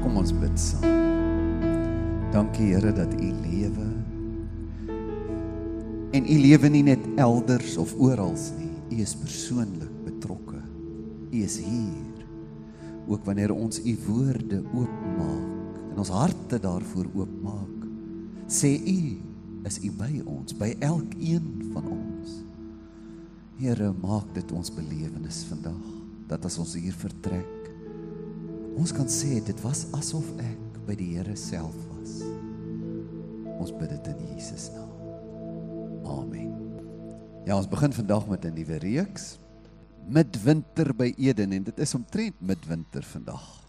Kom ons bid saam. Dankie Here dat U lewe. En U lewe nie net elders of oral nie. U is persoonlik betrokke. U is hier. Ook wanneer ons U woorde oopmaak en ons harte daarvoor oopmaak, sê U is U by ons, by elkeen van ons. Here, maak dit ons belewenis vandag dat as ons hier vertrek, ons kan sê dit was asof ek by die Here self was. Ons bid dit in Jesus naam. Amen. Ja, ons begin vandag met 'n nuwe reeks. Midwinter by Eden en dit is omtrent midwinter vandag.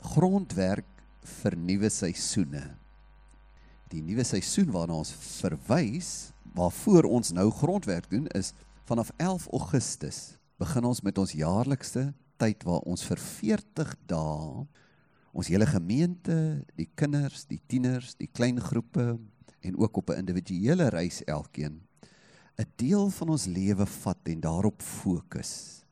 Grondwerk vir nuwe seisoene. Die nuwe seisoen waarna ons verwys, waarvoor ons nou grondwerk doen is vanaf 11 Augustus begin ons met ons jaarlikste tyd waar ons vir 40 dae ons hele gemeente, die kinders, die tieners, die klein groepe en ook op 'n individuele reis elkeen 'n deel van ons lewe vat en daarop fokus.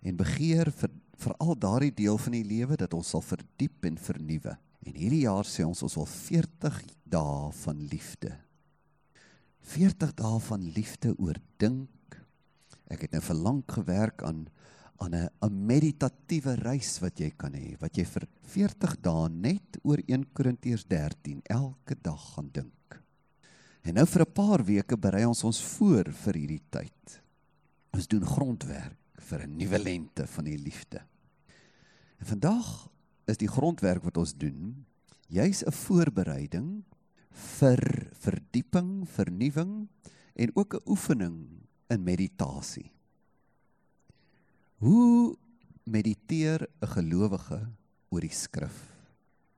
En begeer vir veral daardie deel van die lewe dat ons sal verdiep en vernuwe. En hierdie jaar sê ons ons wil 40 dae van liefde. 40 dae van liefde oordink. Ek het nou vir lank gewerk aan aan 'n 'n meditatiewe reis wat jy kan hê, wat jy vir 40 dae net oor 1 Korintiërs 13 elke dag gaan dink. En nou vir 'n paar weke berei ons ons voor vir hierdie tyd. Ons doen grondwerk vir 'n nuwe lente van die liefde. En vandag is die grondwerk wat ons doen, juis 'n voorbereiding vir verdieping, vernuwing en ook 'n oefening in meditasie. Hoe mediteer 'n gelowige oor die skrif?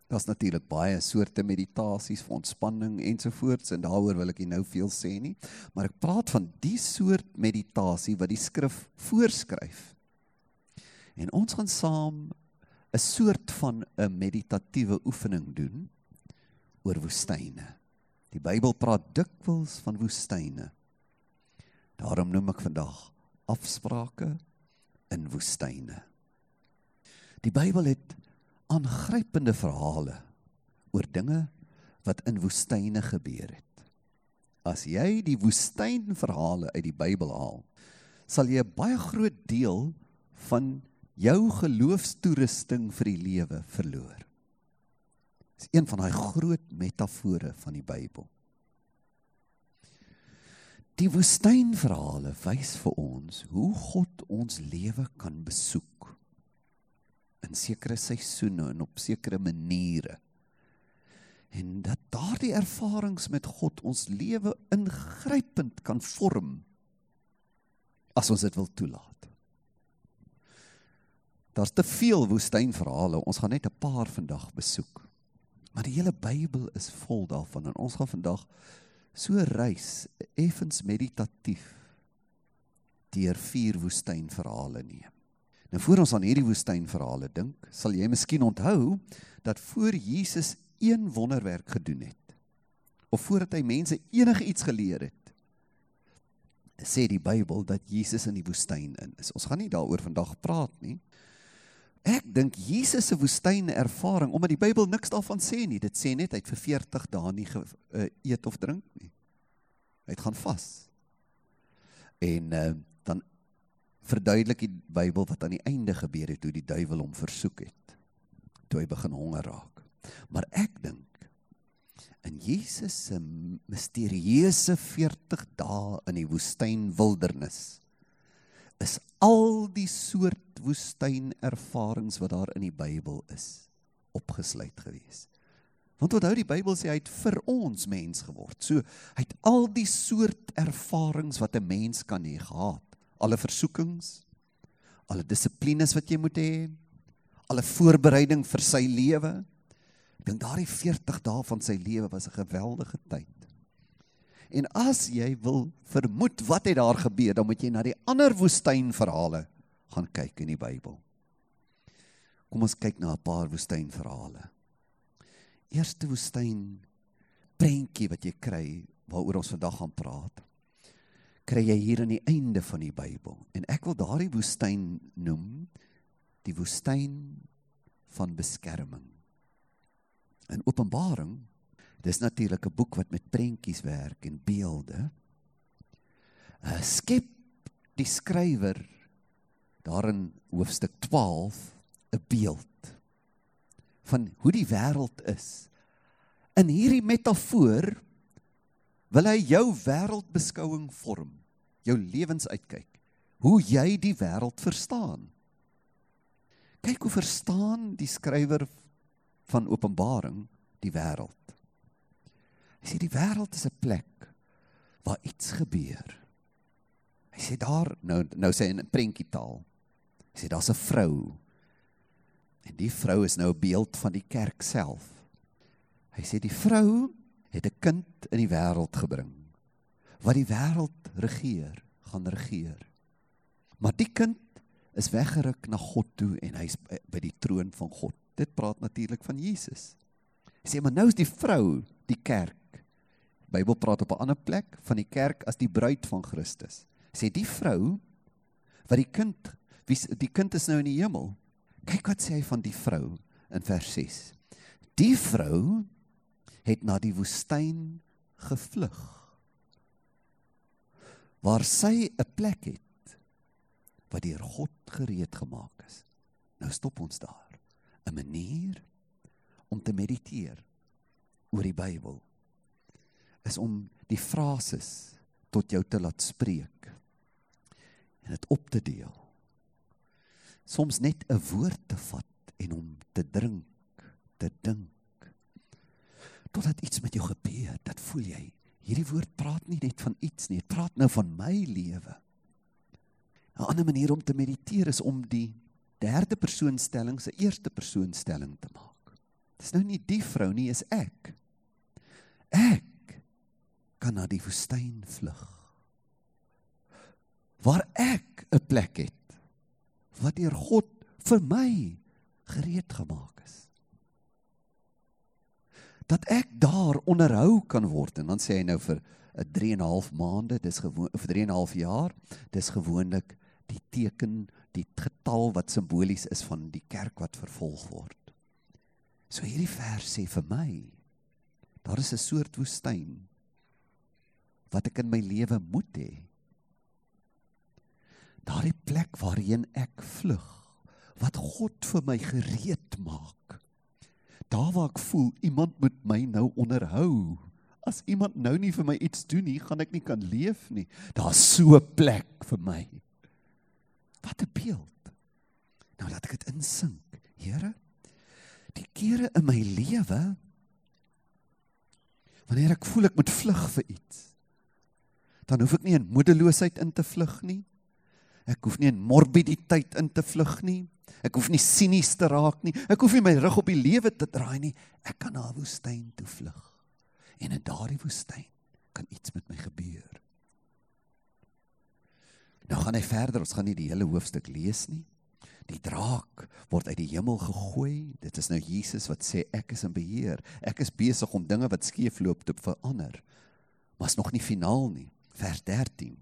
Daar's natuurlik baie soorte meditasies vir ontspanning ensovoorts en daaroor wil ek nie nou veel sê nie, maar ek praat van die soort meditasie wat die skrif voorskryf. En ons gaan saam 'n soort van 'n meditatiewe oefening doen oor woestyne. Die Bybel praat dikwels van woestyne. Daarom noem ek vandag afsprake in woestyne. Die Bybel het aangrypende verhale oor dinge wat in woestyne gebeur het. As jy die woestynverhale uit die Bybel haal, sal jy 'n baie groot deel van jou geloofstoerusting vir die lewe verloor. Dis een van daai groot metafore van die Bybel. Die woestynverhale wys vir ons hoe God ons lewe kan besoek in sekere seisoene en op sekere maniere. En dat daardie ervarings met God ons lewe ingrypend kan vorm as ons dit wil toelaat. Daar's te veel woestynverhale. Ons gaan net 'n paar vandag besoek. Maar die hele Bybel is vol daarvan en ons gaan vandag so reis effens meditatief deur vier woestynverhale neem. Nou voor ons aan hierdie woestynverhale dink, sal jy miskien onthou dat voor Jesus een wonderwerk gedoen het of voordat hy mense enigiets geleer het, sê die Bybel dat Jesus in die woestyn in is. Ons gaan nie daaroor vandag praat nie. Ek dink Jesus se woestyne ervaring omdat die Bybel niks daarvan sê nie. Dit sê net hy het vir 40 dae nie ge, uh, eet of drink nie. Hy het gaan vas. En uh, dan verduidelik die Bybel wat aan die einde gebeur het toe die duiwel hom versoek het. Toe hy begin honger raak. Maar ek dink in Jesus se misterieuse 40 dae in die woestyn wildernis is al die soort woestyn ervarings wat daar in die Bybel is opgesluit gewees. Want onthou die Bybel sê hy het vir ons mens geword. So hy het al die soort ervarings wat 'n mens kan hê gehad. Alle versoekings, alle dissiplines wat jy moet hê, alle voorbereiding vir sy lewe. Ek dink daardie 40 dae van sy lewe was 'n geweldige tyd. En as jy wil vermoed wat het daar gebeur, dan moet jy na die ander woestynverhale gaan kyk in die Bybel. Kom ons kyk na 'n paar woestynverhale. Eerste woestyn prentjie wat jy kry waaroor ons vandag gaan praat. Kry jy hier aan die einde van die Bybel. En ek wil daardie woestyn noem die woestyn van beskerming. In Openbaring, dis natuurlik 'n boek wat met prentjies werk en beelde. Uh, skep die skrywer daarin hoofstuk 12 'n beeld van hoe die wêreld is. In hierdie metafoor wil hy jou wêreldbeskouing vorm, jou lewensuitkyk, hoe jy die wêreld verstaan. Kyk hoe verstaan die skrywer van Openbaring die wêreld. Hy sê die wêreld is 'n plek waar iets gebeur. Hy sê daar nou nou sê in prentjietaal. Hy sê daar's 'n vrou. En die vrou is nou 'n beeld van die kerk self. Hy sê die vrou het 'n kind in die wêreld gebring wat die wêreld regeer, gaan regeer. Maar die kind is weggeruk na God toe en hy's by die troon van God. Dit praat natuurlik van Jesus. Hy sê maar nou is die vrou die kerk. Bybel praat op 'n ander plek van die kerk as die bruid van Christus. Sê die vrou wat die kind wie die kind is nou in die hemel. Kyk wat sê hy van die vrou in vers 6. Die vrou het na die woestyn gevlug waar sy 'n plek het wat deur God gereed gemaak is. Nou stop ons daar. 'n Manier om te mediteer oor die Bybel is om die frases tot jou te laat spreek en dit op te deel. Soms net 'n woord te vat en hom te drink, te dink. Totdat iets met jou gebeur, dat voel jy. Hierdie woord praat nie net van iets nie, dit praat nou van my lewe. 'n Ander manier om te mediteer is om die derde persoonstelling se eerste persoonstelling te maak. Dis nou nie die vrou nie, is ek. Ek kan na die woestyn vlug. Waar ek 'n plek het wat deur God vir my gereed gemaak is. Dat ek daar onderhou kan word en dan sê hy nou vir 'n 3 en 'n half maande, dis gewoon vir 3 en 'n half jaar, dis gewoonlik die teken, die getal wat simbolies is van die kerk wat vervolg word. So hierdie vers sê vir my, daar is 'n soort woestyn wat ek in my lewe moet hê. Daardie plek waarheen ek vlug, wat God vir my gereed maak. Daar waar ek voel iemand moet my nou onderhou. As iemand nou nie vir my iets doen nie, gaan ek nie kan leef nie. Daar's so 'n plek vir my. Wat 'n beeld. Nou laat ek dit insink. Here, die kere in my lewe wanneer ek voel ek moet vlug vir iets, dan hoef ek nie in moedeloosheid in te vlug nie. Ek hoef nie in morbiditeit in te vlug nie. Ek hoef nie sinies te raak nie. Ek hoef nie my rug op die lewe te draai nie. Ek kan na 'n woestyn toe vlug. En in daardie woestyn kan iets met my gebeur. Nou gaan hy verder. Ons gaan nie die hele hoofstuk lees nie. Die draak word uit die hemel gegooi. Dit is nou Jesus wat sê ek is in beheer. Ek is besig om dinge wat skeefloop te verander. Maar is nog nie finaal nie. Vers 13.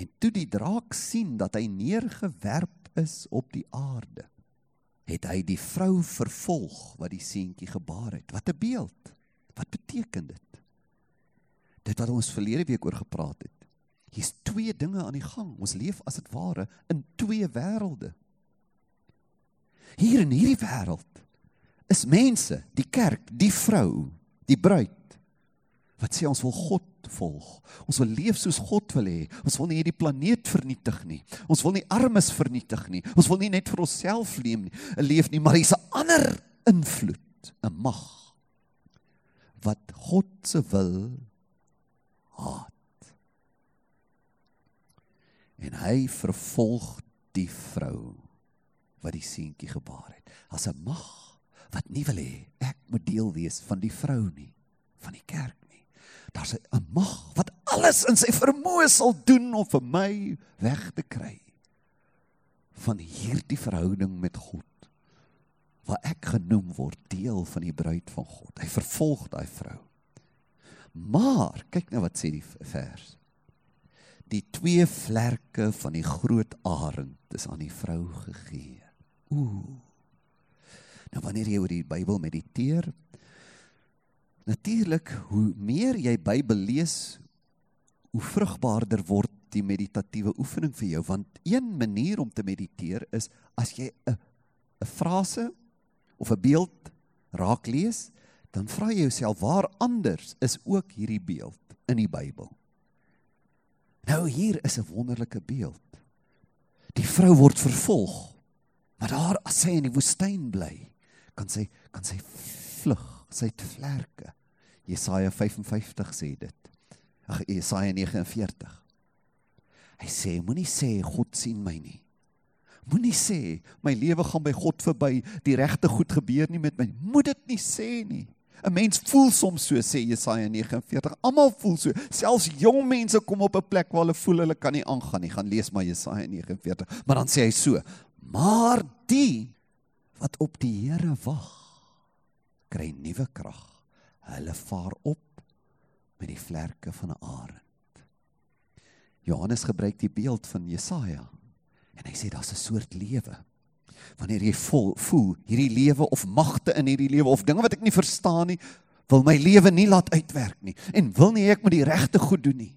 En toe die draak sien dat hy neergewerp is op die aarde, het hy die vrou vervolg wat die seentjie gebaar het. Wat 'n beeld. Wat beteken dit? Dit wat ons verlede week oor gepraat het. Hier's twee dinge aan die gang. Ons leef as dit ware in twee wêrelde. Hier in hierdie wêreld is mense, die kerk, die vrou, die bruid wat sê ons wil God volg. Ons wil leef soos God wil hê. Ons wil nie hierdie planeet vernietig nie. Ons wil nie armes vernietig nie. Ons wil nie net vir onsself leef nie, leef nie, maar hier's 'n ander invloed, 'n mag wat God se wil haat. En hy vervolg die vrou wat die seentjie gebaar het. As 'n mag wat nie wil hê ek moet deel wees van die vrou nie, van die kerk daar's 'n mag wat alles in sy vermoë sal doen om vir my weg te kry van hierdie verhouding met God waar ek genoem word deel van die bruid van God. Hy vervolg daai vrou. Maar kyk nou wat sê die vers. Die twee vlerke van die groot arend is aan die vrou gegee. Ooh. Nou wanneer jy oor die Bybel mediteer, natuurlik hoe meer jy Bybel lees, hoe vrugbaarder word die meditatiewe oefening vir jou want een manier om te mediteer is as jy 'n 'n frase of 'n beeld raak lees, dan vra jy jouself waar anders is ook hierdie beeld in die Bybel. Nou hier is 'n wonderlike beeld. Die vrou word vervolg. Maar daar as sy in die woestyn bly, kan sy kan sy vlug, sy het vlerke. Jesaja 55 sê dit. Ag Jesaja 49. Hy sê moenie sê God sien my nie. Moenie sê my lewe gaan by God verby, die regte goed gebeur nie met my. Moet dit nie sê nie. 'n Mens voel soms so sê Jesaja 49. Almal voel so. Selfs jong mense kom op 'n plek waar hulle voel hulle kan nie aangaan nie. Gaan lees maar Jesaja 49. Maar dan sê hy so: "Maar die wat op die Here wag, kry nuwe krag. Hulle vaar op met die vlerke van 'n arend." Johannes gebruik die beeld van Jesaja en hy sê daar's 'n soort lewe. Wanneer jy vol voel hierdie lewe of magte in hierdie lewe of dinge wat ek nie verstaan nie, wil my lewe nie laat uitwerk nie en wil nie ek moet die regte goed doen nie.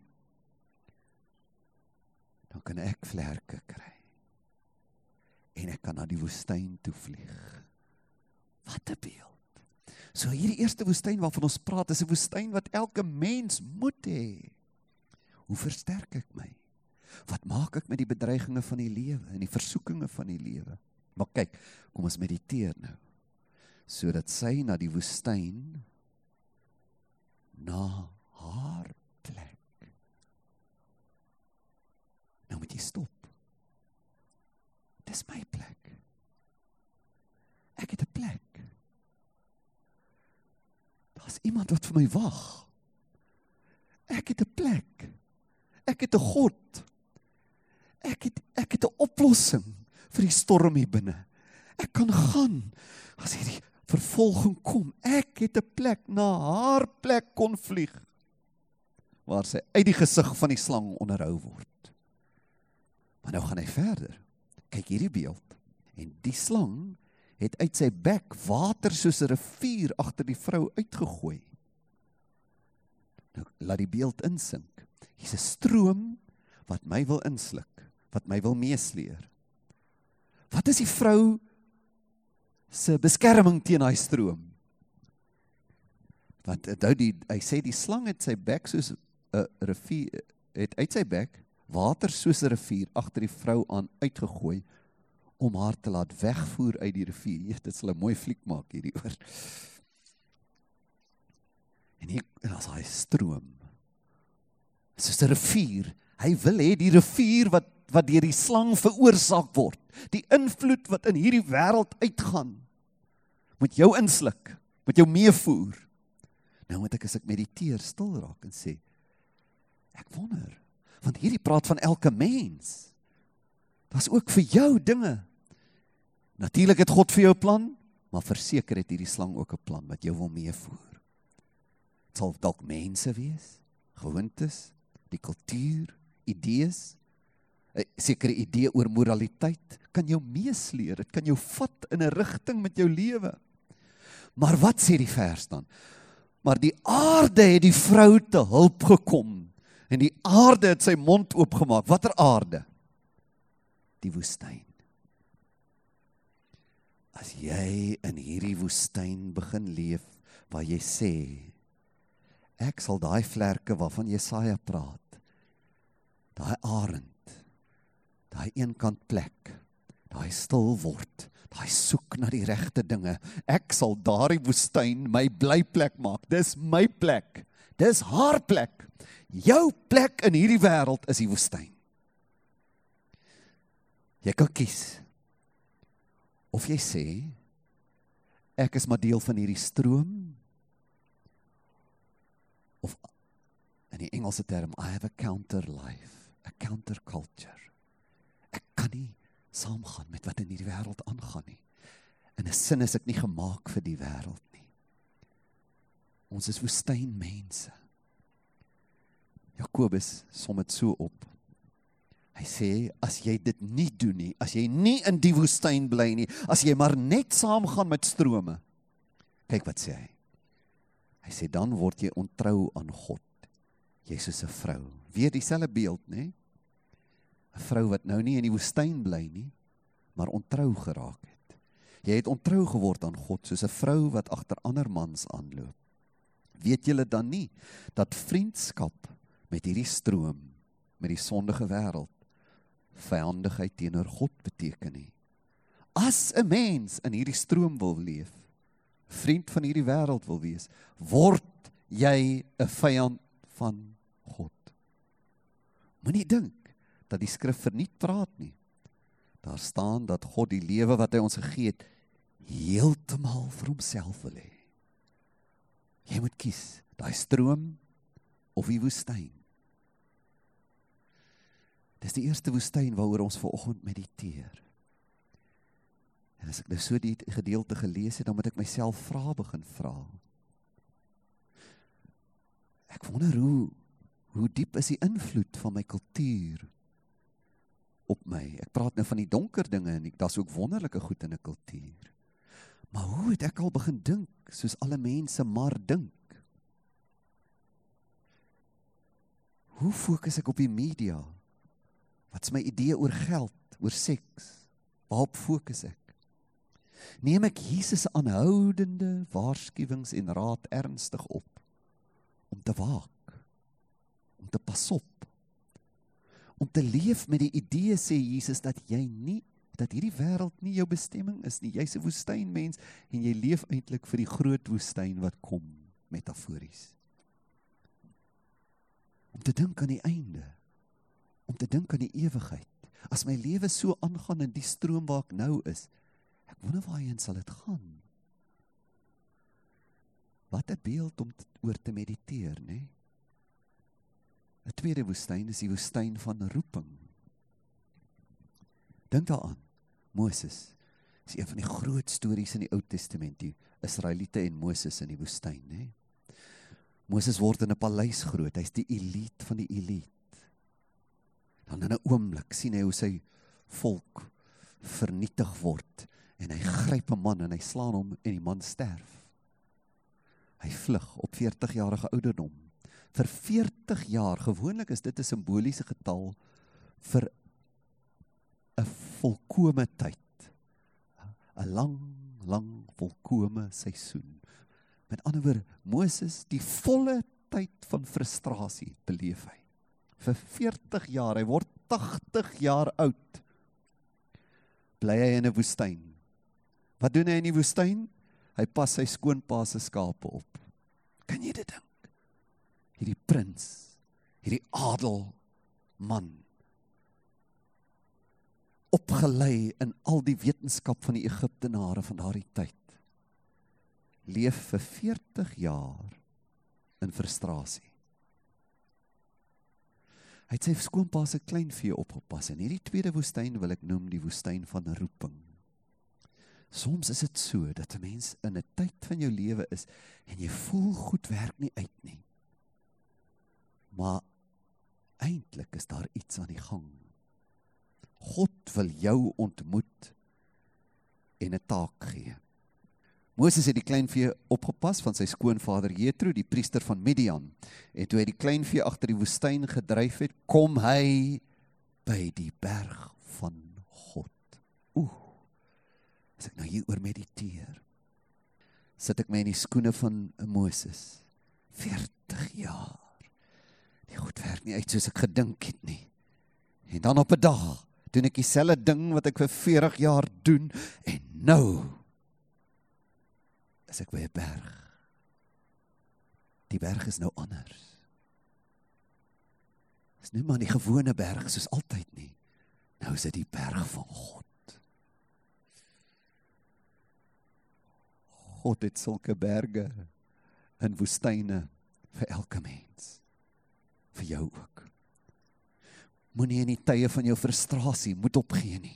Dan kan ek vlerke kry en ek kan na die woestyn toe vlieg. Wat 'n beeld. So hierdie eerste woestyn waarvan ons praat, is 'n woestyn wat elke mens moet hê. Hoe versterk ek my? Wat maak ek met die bedreigings van die lewe en die versoekinge van die lewe? Maar kyk, kom ons mediteer nou. Sodat sy na die woestyn na haar plek. Nou moet jy stop. Dis my plek. Ek het 'n plek. Daar's iemand wat vir my wag. Ek het 'n plek. Ek het 'n God. Ek het ek het 'n oplossing vir die storm hier binne. Ek kan gaan as hierdie vervolging kom. Ek het 'n plek na haar plek kon vlieg waar sy uit die gesig van die slang onderhou word. Maar nou gaan hy verder kyk hierdie beeld. En die slang het uit sy bek water soos 'n rivier agter die vrou uitgegooi. Nou laat die beeld insink. Hier's 'n stroom wat my wil insluk, wat my wil meesleer. Wat is die vrou se beskerming teen daai stroom? Want onthou die hy sê die slang het sy bek soos 'n rivier het uit sy bek water soos 'n rivier agter die vrou aan uitgegooi om haar te laat wegvoer uit die rivier. Ja, dit sal 'n mooi fliek maak hierdie oor. En hier is hy stroom. Soos 'n rivier. Hy wil hê die rivier wat wat deur die slang veroorsaak word, die invloed wat in hierdie wêreld uitgaan, moet jou insluk, moet jou meevoer. Nou moet ek as ek mediteer stil raak en sê ek wonder want hierdie praat van elke mens. Daar's ook vir jou dinge. Natuurlik het God vir jou 'n plan, maar verseker het hierdie slang ook 'n plan wat jou wil meevoer. Dit sal dalk mense wees, gewoontes, die kultuur, idees, 'n sekere idee oor moraliteit kan jou meesleer. Dit kan jou vat in 'n rigting met jou lewe. Maar wat sê die vers dan? Maar die aarde het die vrou te hulp gekom en die aarde het sy mond oopgemaak. Watter aarde? Die woestyn. As jy in hierdie woestyn begin leef waar jy sê ek sal daai vlerke waarvan Jesaja praat, daai arend, daai eenkant plek, daai stil word, daai soek na die regte dinge, ek sal daardie woestyn my blyplek maak. Dis my plek. Dis haar plek. Jou plek in hierdie wêreld is die woestyn. Jy kan kies. Of jy sê ek is maar deel van hierdie stroom of in die Engelse term I have a counter life, a counter culture. Ek kan nie saamgaan met wat in hierdie wêreld aangaan nie. In 'n sin is ek nie gemaak vir die wêreld nie. Ons is woestynmense. Jakobus som dit so op. Hy sê as jy dit nie doen nie, as jy nie in die woestyn bly nie, as jy maar net saamgaan met strome. Kyk wat sê hy. Hy sê dan word jy ontrou aan God. Jy's soos 'n vrou. Weer dieselfde beeld, nê? 'n Vrou wat nou nie in die woestyn bly nie, maar ontrou geraak het. Jy het ontrou geword aan God soos 'n vrou wat agter ander mans aanloop. Weet julle dan nie dat vriendskap met hierdie stroom met die sondige wêreld vyandigheid teenoor God beteken nie. As 'n mens in hierdie stroom wil leef, vriend van hierdie wêreld wil wees, word jy 'n vyand van God. Moenie dink dat die skrif verniet praat nie. Daar staan dat God die lewe wat hy ons gegee het heeltemal vir homself wil hê. Jy moet kies, daai stroom of die woestyn. Dis die eerste woestyn waaroor ons ver oggend mediteer. En as ek nou so die gedeelte gelees het, dan moet ek myself vra begin vra. Ek wonder hoe hoe diep is die invloed van my kultuur op my? Ek praat nou van die donker dinge en daar's ook wonderlike goed in 'n kultuur. Maar hoe het ek al begin dink soos alle mense maar dink? Hoe fokus ek op die media? Wat is my idee oor geld, oor seks? Waarop fokus ek? Neem ek Jesus se aanhoudende waarskuwings en raad ernstig op om te waak, om te pas op, om te leef met die idee sê Jesus dat jy nie dat hierdie wêreld nie jou bestemming is nie. Jy's 'n woestynmens en jy leef eintlik vir die groot woestyn wat kom metafories. Om te dink aan die einde. Om te dink aan die ewigheid. As my lewe so aangaan in die stroom waar ek nou is, ek wonder waarheen sal dit gaan? Wat 'n beeld om oor te mediteer, nê? 'n Tweede woestyn is die woestyn van roeping. Dink daaraan. Moses is een van die groot stories in die Ou Testament, die Israeliete en Moses in die woestyn, nê? Moses word in 'n paleis groot. Hy's die elite van die elite. Dan in 'n oomblik sien hy hoe sy volk vernietig word en hy gryp 'n man en hy slaan hom en die man sterf. Hy vlug op 40 jarige ouderdom. Vir 40 jaar, gewoonlik is dit 'n simboliese getal vir 'n volkomme tyd. 'n Lang, lang volkomme seisoen. Met ander woorde, Moses die volle tyd van frustrasie beleef hy. Vir 40 jaar, hy word 80 jaar oud. Bly hy in 'n woestyn. Wat doen hy in die woestyn? Hy pas sy skoonpa se skape op. Kan jy dit dink? Hierdie prins, hierdie adel man opgelei in al die wetenskap van die Egiptenare van daardie tyd. Leef vir 40 jaar in frustrasie. Hy het sy skoonpa se kleinvee opgepas en hierdie tweede woestyn wil ek noem die woestyn van roeping. Soms is dit so dat 'n mens in 'n tyd van jou lewe is en jy voel goed werk nie uit nie. Maar eintlik is daar iets aan die gang. God wil jou ontmoet en 'n taak gee. Moses het die kleinvee opgepas van sy skoonvader Jethro, die priester van Midian. En toe hy die kleinvee agter die woestyn gedryf het, kom hy by die berg van God. Ooh as ek nou hier oor mediteer sit ek my in die skoene van Moses 40 jaar die goed werk nie uit soos ek gedink het nie en dan op 'n dag doen ek dieselfde ding wat ek vir 40 jaar doen en nou as ek by 'n berg die berg is nou anders is nie maar die gewone berg soos altyd nie nou is dit die berg van God God het sulke berge in woestyne vir elke mens. Vir jou ook. Moenie in die tye van jou frustrasie moet opgee nie.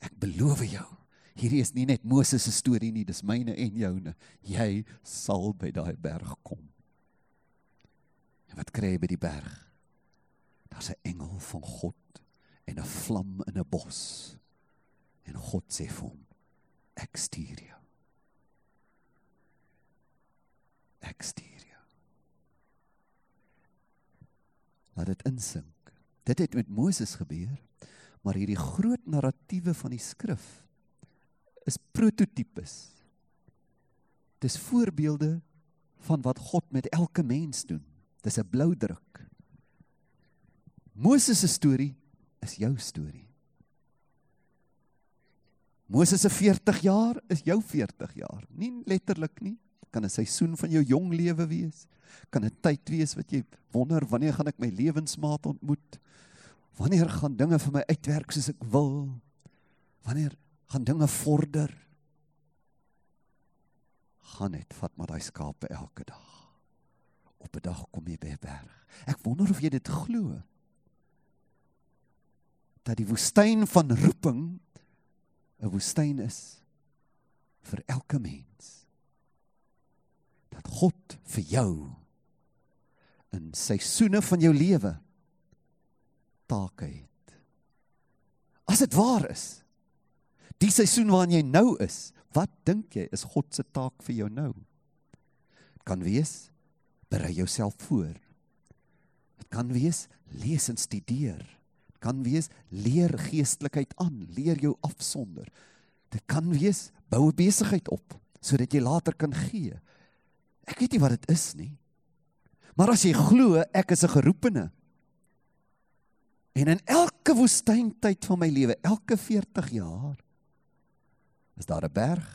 Ek beloof jou, hierdie is nie net Moses se storie nie, dis myne en joune. Jy sal by daai berg kom. En wat kry jy by die berg? Daar's 'n engel van God en 'n vlam in 'n bos. En God sê vir hom: Ek stuur jou. Ek stuur jou. Laat dit insink. Dit het met Moses gebeur, maar hierdie groot narratiewe van die skrif is prototipes. Dis voorbeelde van wat God met elke mens doen. Dis 'n blou druk. Moses se storie is jou storie. Moses se 40 jaar is jou 40 jaar. Nie letterlik nie. Kan 'n seisoen van jou jong lewe wees. Kan 'n tyd wees wat jy wonder wanneer gaan ek my lewensmaat ontmoet? Wanneer gaan dinge vir my uitwerk soos ek wil? Wanneer gaan dinge vorder? Gaan net vat maar daai skape elke dag. Op 'n dag kom jy by 'n berg. Ek wonder of jy dit glo. Dat die woestyn van roeping 'n woestyn is vir elke mens. Dat God vir jou in seisoene van jou lewe take het. As dit waar is, die seisoen waarin jy nou is, wat dink jy is God se taak vir jou nou? Dit kan wees berei jouself voor. Dit kan wees lees en studeer. Dit kan wees leer geestelikheid aan, leer jou afsonder. Dit kan wees bou 'n besigheid op sodat jy later kan gee. Ek weet nie wat dit is nie. Maar as jy glo ek is 'n geroepene en in elke woestyntyd van my lewe, elke 40 jaar is daar 'n berg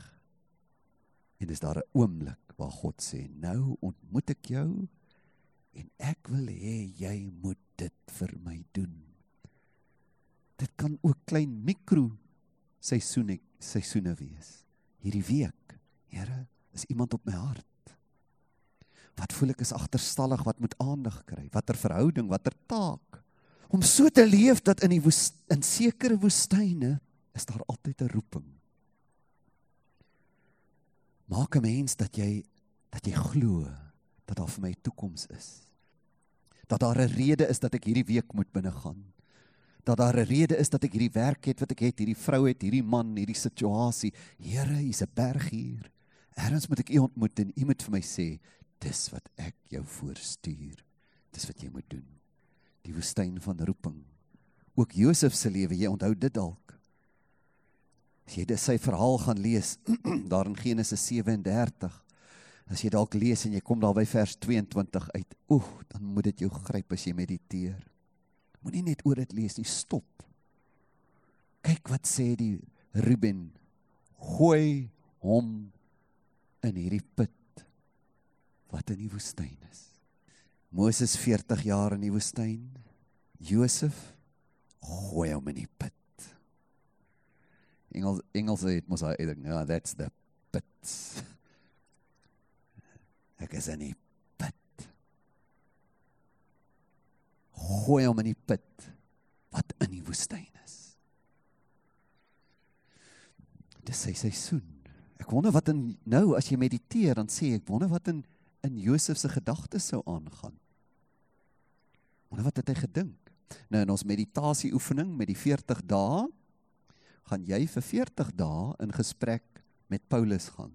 en is daar 'n oomblik waar God sê nou ontmoet ek jou en ek wil hê jy moet dit vir my doen. Dit kan ook klein mikro seisoene seisoene wees. Hierdie week, Here, is iemand op my hart. Wat voel ek is agterstallig, wat moet aandag kry? Watter verhouding, watter taak? Om so te leef dat in die woest, in sekere woestyne is daar altyd 'n roeping maak 'n mens dat jy dat jy glo dat daar vir my toekoms is. Dat daar 'n rede is dat ek hierdie week moet binne gaan. Dat daar 'n rede is dat ek hierdie werk het wat ek het, hierdie vrou het, hierdie man, hierdie situasie. Here, hier's 'n berg hier. Erns moet ek u ontmoet en u moet vir my sê, dis wat ek jou voorstuur. Dis wat jy moet doen. Die woestyn van roeping. Ook Josef se lewe, jy onthou dit dalk. As jy dit sy verhaal gaan lees daar in Genesis 37. As jy dalk lees en jy kom daar by vers 22 uit, oeg, dan moet dit jou gryp as jy mediteer. Moenie net oor dit lees nie, stop. Kyk wat sê die Ruben. Gooi hom in hierdie put wat in die woestyn is. Moses 40 jaar in die woestyn. Josef gooi hom in die put. Engels Engels het mos hy dink, "Ja, that's the pit." Ek is in die put. Gooi hom in die put wat in die woestyn is. Dis sy seisoen. Ek wonder wat in nou as jy mediteer dan sê ek wonder wat in in Josef se gedagtes sou aangaan. Wonder wat het hy gedink? Nou in ons meditasie oefening met die 40 dae gaan jy vir 40 dae in gesprek met Paulus gaan.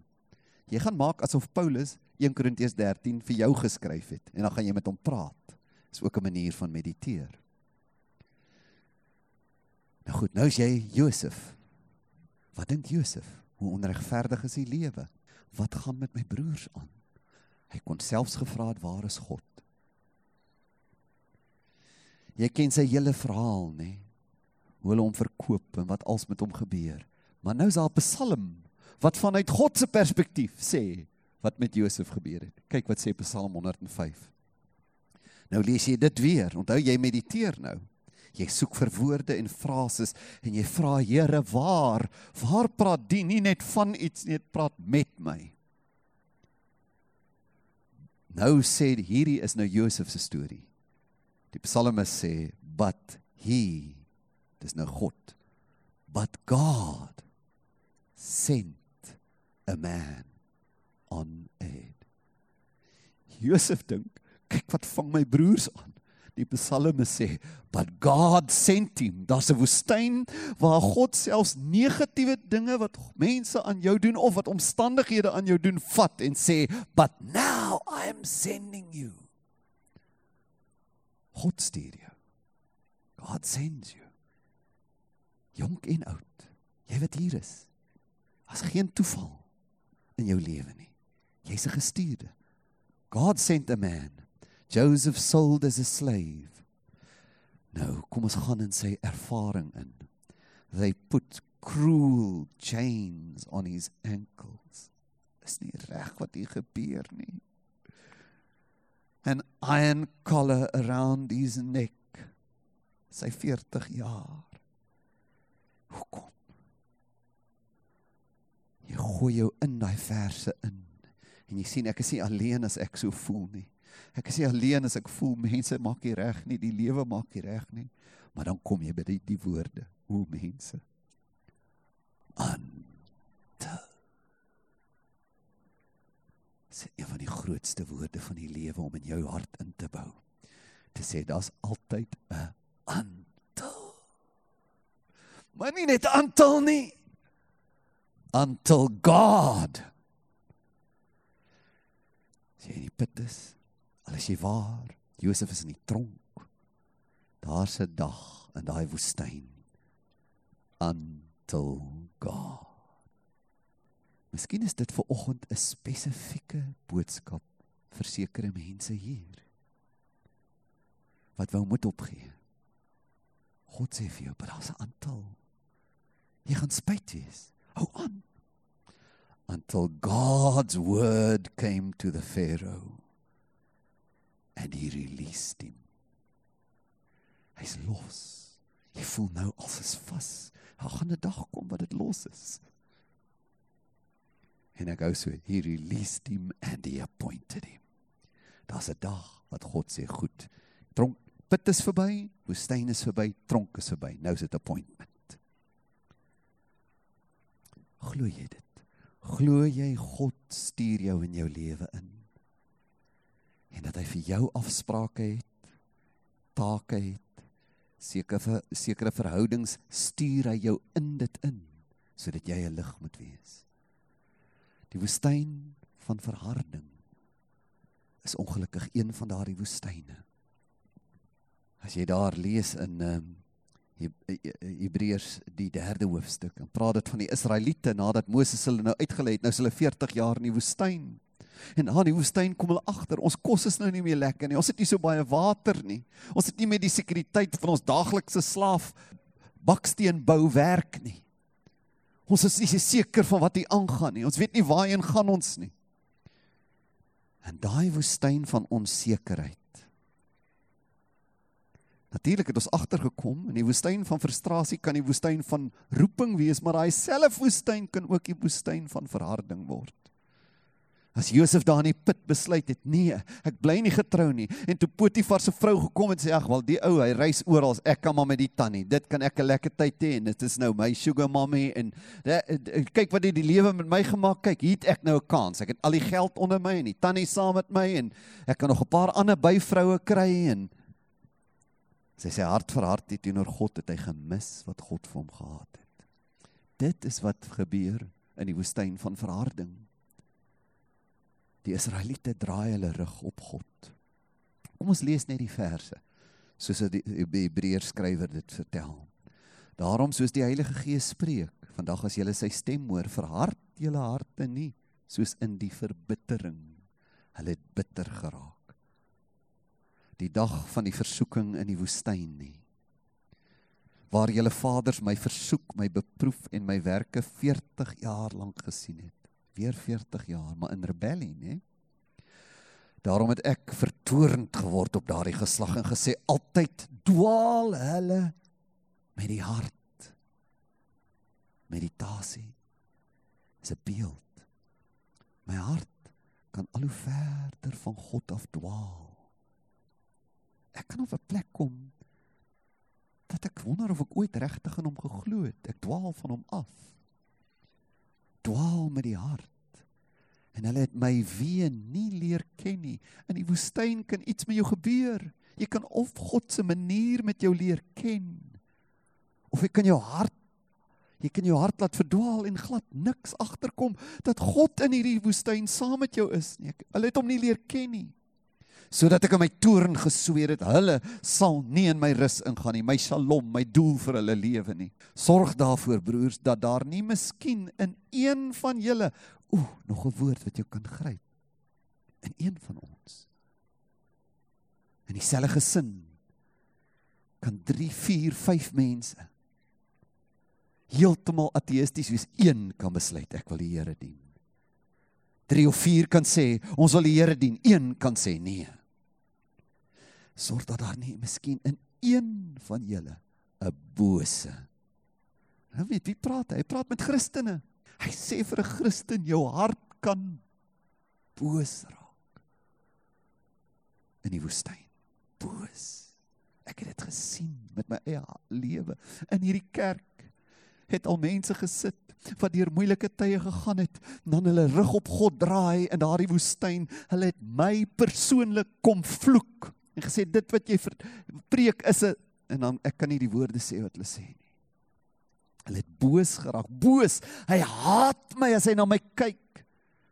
Jy gaan maak asof Paulus 1 Korintiërs 13 vir jou geskryf het en dan gaan jy met hom praat. Dis ook 'n manier van mediteer. Nou goed, nou is jy Josef. Wat dink Josef? Hoe onregverdig is die lewe? Wat gaan met my broers aan? Hy kon selfs gevra het waar is God? Jy ken sy hele verhaal, nê? Nee? Hoe hulle hom verkoop en wat als met hom gebeur. Maar nou is daar 'n Psalm wat vanuit God se perspektief sê wat met Josef gebeur het. Kyk wat sê Psalm 105. Nou lees jy dit weer. Onthou jy mediteer nou. Jy soek vir woorde en frases en jy vra Here, waar? Waar praat die nie net van iets nie, dit praat met my. Nou sê hierdie is nou Josef se storie. Die psalmis sê, "But he Dis nou God. But God sent a man on aid. Josef dink, kyk wat vang my broers aan. Die psalme sê, "But God sent him." Daar's 'n woestyn waar God selfs negatiewe dinge wat mense aan jou doen of wat omstandighede aan jou doen vat en sê, "But now I am sending you." God stuur jou. God sends you. Jonk en oud. Jy wat hier is. As geen toeval in jou lewe nie. Jy's 'n gestuurde. God sent a man. Joseph sold as a slave. Nou, kom ons gaan in sy ervaring in. They put cruel chains on his ankles. Is nie reg wat hier gebeur nie. An iron collar around his neck. Sy 40 jaar. Hoekom? Jy gooi jou in daai verse in. En jy sien ek is nie alleen as ek so voel nie. Ek is nie alleen as ek voel mense maak nie reg nie, die lewe maak nie reg nie. Maar dan kom jy by die, die woorde, o mense. Ante. Dit is een van die grootste woorde van die lewe om in jou hart in te bou. Te sê daar's altyd 'n aantal. Maar nie net aantal nie. Until God. Sê die put is al is jy waar? Josef is in die tronk. Daar's 'n dag in daai woestyn. Until God. Miskien is dit vir oggend 'n spesifieke boodskap vir sekere mense hier. Wat wou moet opgee? God sê vir jou maar daar's 'n aantal jy gaan spyt wees hou aan until God's word came to the Pharaoh and he released him. Hy's los. Jy voel nou alles is vas. Daar gaan 'n dag kom wat dit los is. En hy gou so, he released him and he appointed him. Daar's 'n dag wat God sê, goed. Tronk put is verby, woestyn is verby, tronk is verby. Nou is dit appointment. Glo jy dit? Glo jy God stuur jou in jou lewe in? En dat hy vir jou afsprake het, take het, sekere sekere verhoudings stuur hy jou in dit in sodat jy 'n lig moet wees. Die woestyn van verharding is ongelukkig een van daardie woestyne. As jy daar lees in ehm Hebreërs die 3de hoofstuk en praat dit van die Israeliete nadat Moses hulle nou uitgelei het, nou is hulle 40 jaar in die woestyn. En aan die woestyn kom hulle agter, ons kos is nou nie meer lekker nie. Ons het nie so baie water nie. Ons het nie meer die sekuriteit van ons daaglikse slaaf baksteen bou werk nie. Ons is nie seker van wat hier aangaan nie. Ons weet nie waarheen gaan ons nie. En daai woestyn van onsekerheid Natuurlik het ons agtergekom in die woestyn van frustrasie kan die woestyn van roeping wees, maar daai selfe woestyn kan ook die woestyn van verharding word. As Josef daar in die put besluit het, nee, ek bly nie getrou nie en toe Potifar se vrou gekom het sê ag wel die ou hy reis oral, ek kan maar met die tannie. Dit kan ek 'n lekker tyd hê en dit is nou my sugar mommy en kyk wat het die lewe met my gemaak. Kyk, hier het ek nou 'n kans. Ek het al die geld onder my en die tannie saam met my en ek kan nog 'n paar ander byvroue kry en sy sê hart vir hart teenoor God het hy gemis wat God vir hom gehad het. Dit is wat gebeur in die woestyn van verharding. Die Israeliete draai hulle rug op God. Kom ons lees net die verse soos die Hebreërs skrywer dit vertel. Daarom soos die Heilige Gees spreek, vandag as jy sy stem hoor, verhard julle harte nie soos in die verbittering. Hulle het bitter geraak die dag van die versoeking in die woestyn nie. Waar julle vaders my versoek, my beproef en my werke 40 jaar lank gesien het. Weer 40 jaar, maar in rebellie, nê? Daarom het ek vertoornd geword op daardie geslag en gesê altyd dwaal hulle met die hart. Meditasie is 'n beeld. My hart kan al hoe verder van God af dwaal ek kan op 'n plek kom dat ek wonder of ek ooit regtig in hom geglo het. Ek dwaal van hom af. Dwaal met die hart. En hulle het my weer nie leer ken nie. In die woestyn kan iets met jou gebeur. Jy kan of God se manier met jou leer ken of jy kan jou hart jy kan jou hart laat verdwaal en glad niks agterkom dat God in hierdie woestyn saam met jou is nie. Hulle het hom nie leer ken nie. Sodat ek in my toorn gesweer het, hulle sal nie in my rus ingaan nie, my shalom, my doel vir hulle lewe nie. Sorg daarvoor broers dat daar nie miskien in een van julle, ooh, nog 'n woord wat jy kan gryp. In een van ons. In dieselfde gesin kan 3, 4, 5 mense heeltemal ateïsties wees. Een kan besluit ek wil die Here dien. 3 of 4 kan sê ons wil die Here dien. Een kan sê nee. Sorg dat daar nie miskien in een van julle 'n bose. Nou weet wie praat hy? Hy praat met Christene. Hy sê vir 'n Christen jou hart kan boos raak. In die woestyn. Boos. Ek het dit gesien met my eie lewe in hierdie kerk het al mense gesit wat deur moeilike tye gegaan het, dan hulle rug op God draai in daardie woestyn. Hulle het my persoonlik kom vloek en gesê dit wat jy preek is 'n en dan ek kan nie die woorde sê wat hulle sê nie. Hulle het boos geraak, boos. Hy haat my as hy na my kyk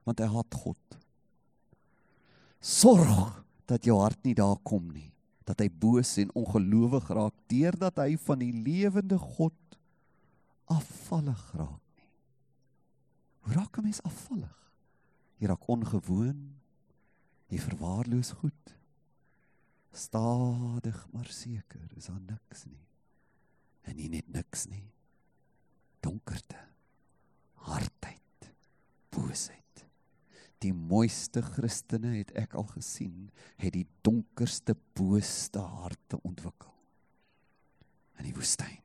want hy haat God. Sorg dat jou hart nie daar kom nie dat hy boos en ongelowig raak deurdat hy van die lewende God afvallig raak nie. Hoe raak 'n mens afvallig? Jy raak ongewoon. Jy verwaarloos goed. Stadig maar seker is daar niks nie. En nie net niks nie. Donkerte. Hardheid. Boosheid. Die mooiste Christene het ek al gesien, het die donkerste booste harte ontwikkel. In die woestyn.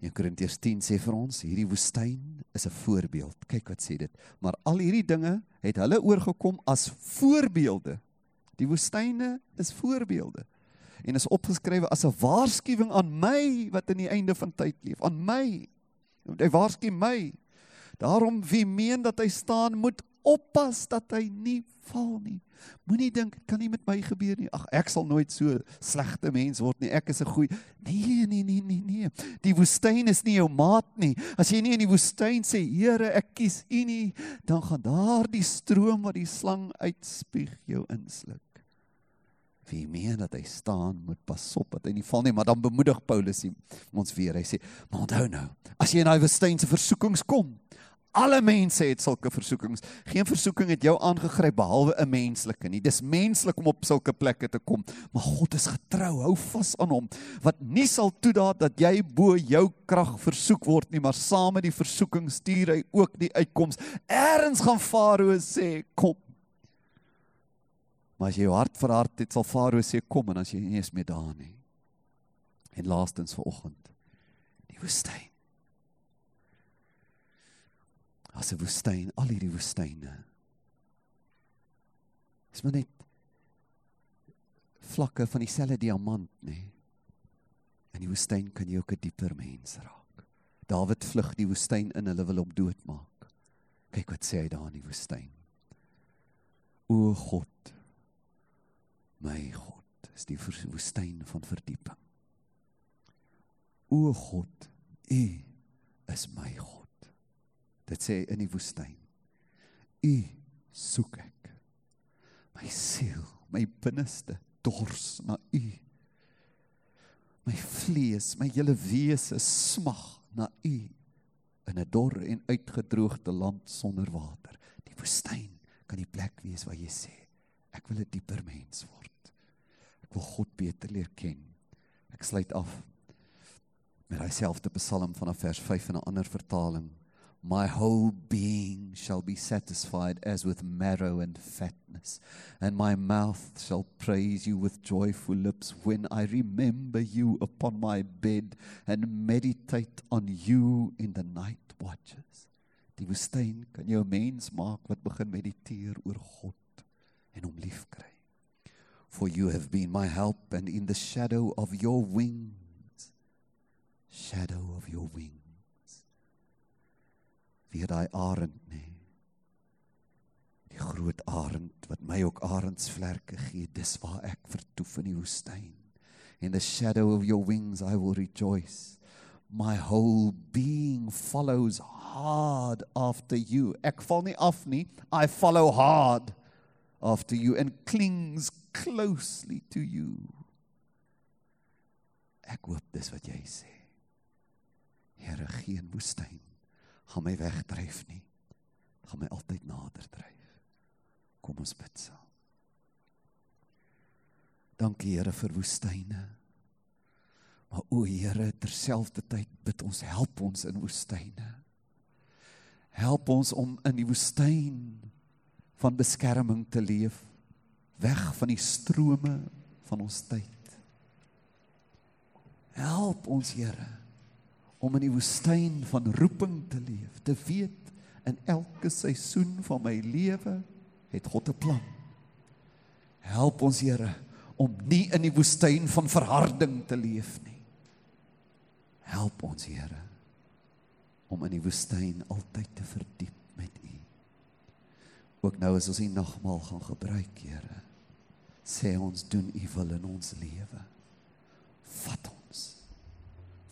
1 Korintiërs 10 sê vir ons, hierdie woestyn is 'n voorbeeld. Kyk wat sê dit. Maar al hierdie dinge het hulle oorgekom as voorbeelde. Die woestyne is voorbeelde en is opgeskrywe as 'n waarskuwing aan my wat in die einde van tyd leef, aan my. Want hy waarsku my. Daarom wie meen dat hy staan, moet oppas dat hy nie val nie. Moenie dink dit kan nie met my gebeur nie. Ag, ek sal nooit so slegte mens word nie. Ek is 'n goeie. Nee, nee, nee, nee, nee. Die woestyn is nie jou maat nie. As jy nie in die woestyn sê, Here, ek kies U nie, dan gaan daardie stroom wat die slang uitspieg jou insluk. Wie meen dat hy staan, moet pas op dat hy nie val nie, maar dan bemoedig Paulus ons weer. Hy sê, "Maar onthou nou, as jy in daai woestyn se versoekings kom, Alle mense het sulke versoekings. Geen versoeking het jou aangegryp behalwe 'n menslike nie. Dis menslik om op sulke plekke te kom, maar God is getrou. Hou vas aan hom wat nie sal toelaat dat jy bo jou krag versoek word nie, maar saam met die versoeking stuur hy ook die uitkoms. Eerens gaan Farao sê, "Kom." Maar as jy jou hart verhard het, sal Farao sê, "Kom," en as jy nie eens meer daar nie. En laastens vanoggend, die woestyn as 'n woestyn, al hierdie woestyne. Dis maar net vlakke van dieselfde diamant, nê. In die woestyn kan jy ook 'n dieper mens raak. Dawid vlug die woestyn in, hulle wil hom doodmaak. Kyk wat sê hy daar in die woestyn. O God, my God, is die woestyn van verdieping. O God, U is my God. Dit sê in die woestyn. U soek ek. My siel, my binneste dors na u. My vlees, my hele wese smag na u in 'n dor en uitgedroogde land sonder water. Die woestyn kan die plek wees waar jy sê, ek wil 'n dieper mens word. Ek wil God beter leer ken. Ek sluit af met daai selfde Psalm van vers 5 in 'n ander vertaling. My whole being shall be satisfied as with marrow and fatness, and my mouth shall praise you with joyful lips when I remember you upon my bed and meditate on you in the night watches. Die woestyn kan jou mens maak wat begin mediteer oor God en hom liefkry. For you have been my help and in the shadow of your wings shadow of your wings weer daai arend nê. Die groot arend wat my ook arendsvlerke gee. Dis waar ek vertoef in die woestyn. In the shadow of your wings I will rejoice. My whole being follows hard after you. Ek val nie af nie. I follow hard after you and clings closely to you. Ek hoop dis wat jy sê. Here, geen woestyn gaan my wegdryf nie. Gaan my altyd nader dryf. Kom ons bid saam. Dankie Here vir woestyne. Maar o Here, terselfdertyd bid ons help ons in woestyne. Help ons om in die woestyn van beskerming te leef, weg van die strome van ons tyd. Help ons Here om in die woestyn van roeping te leef, te weet in elke seisoen van my lewe het God 'n plan. Help ons Here om nie in die woestyn van verharding te leef nie. Help ons Here om in die woestyn altyd te verdiep met U. Ook nou as ons die nagmaal gaan gebruik, Here, sê ons doen U wil in ons lewe. Vat ons.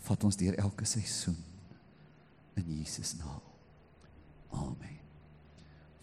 Vat ons deur elke seisoen in Jesus naam. Amen.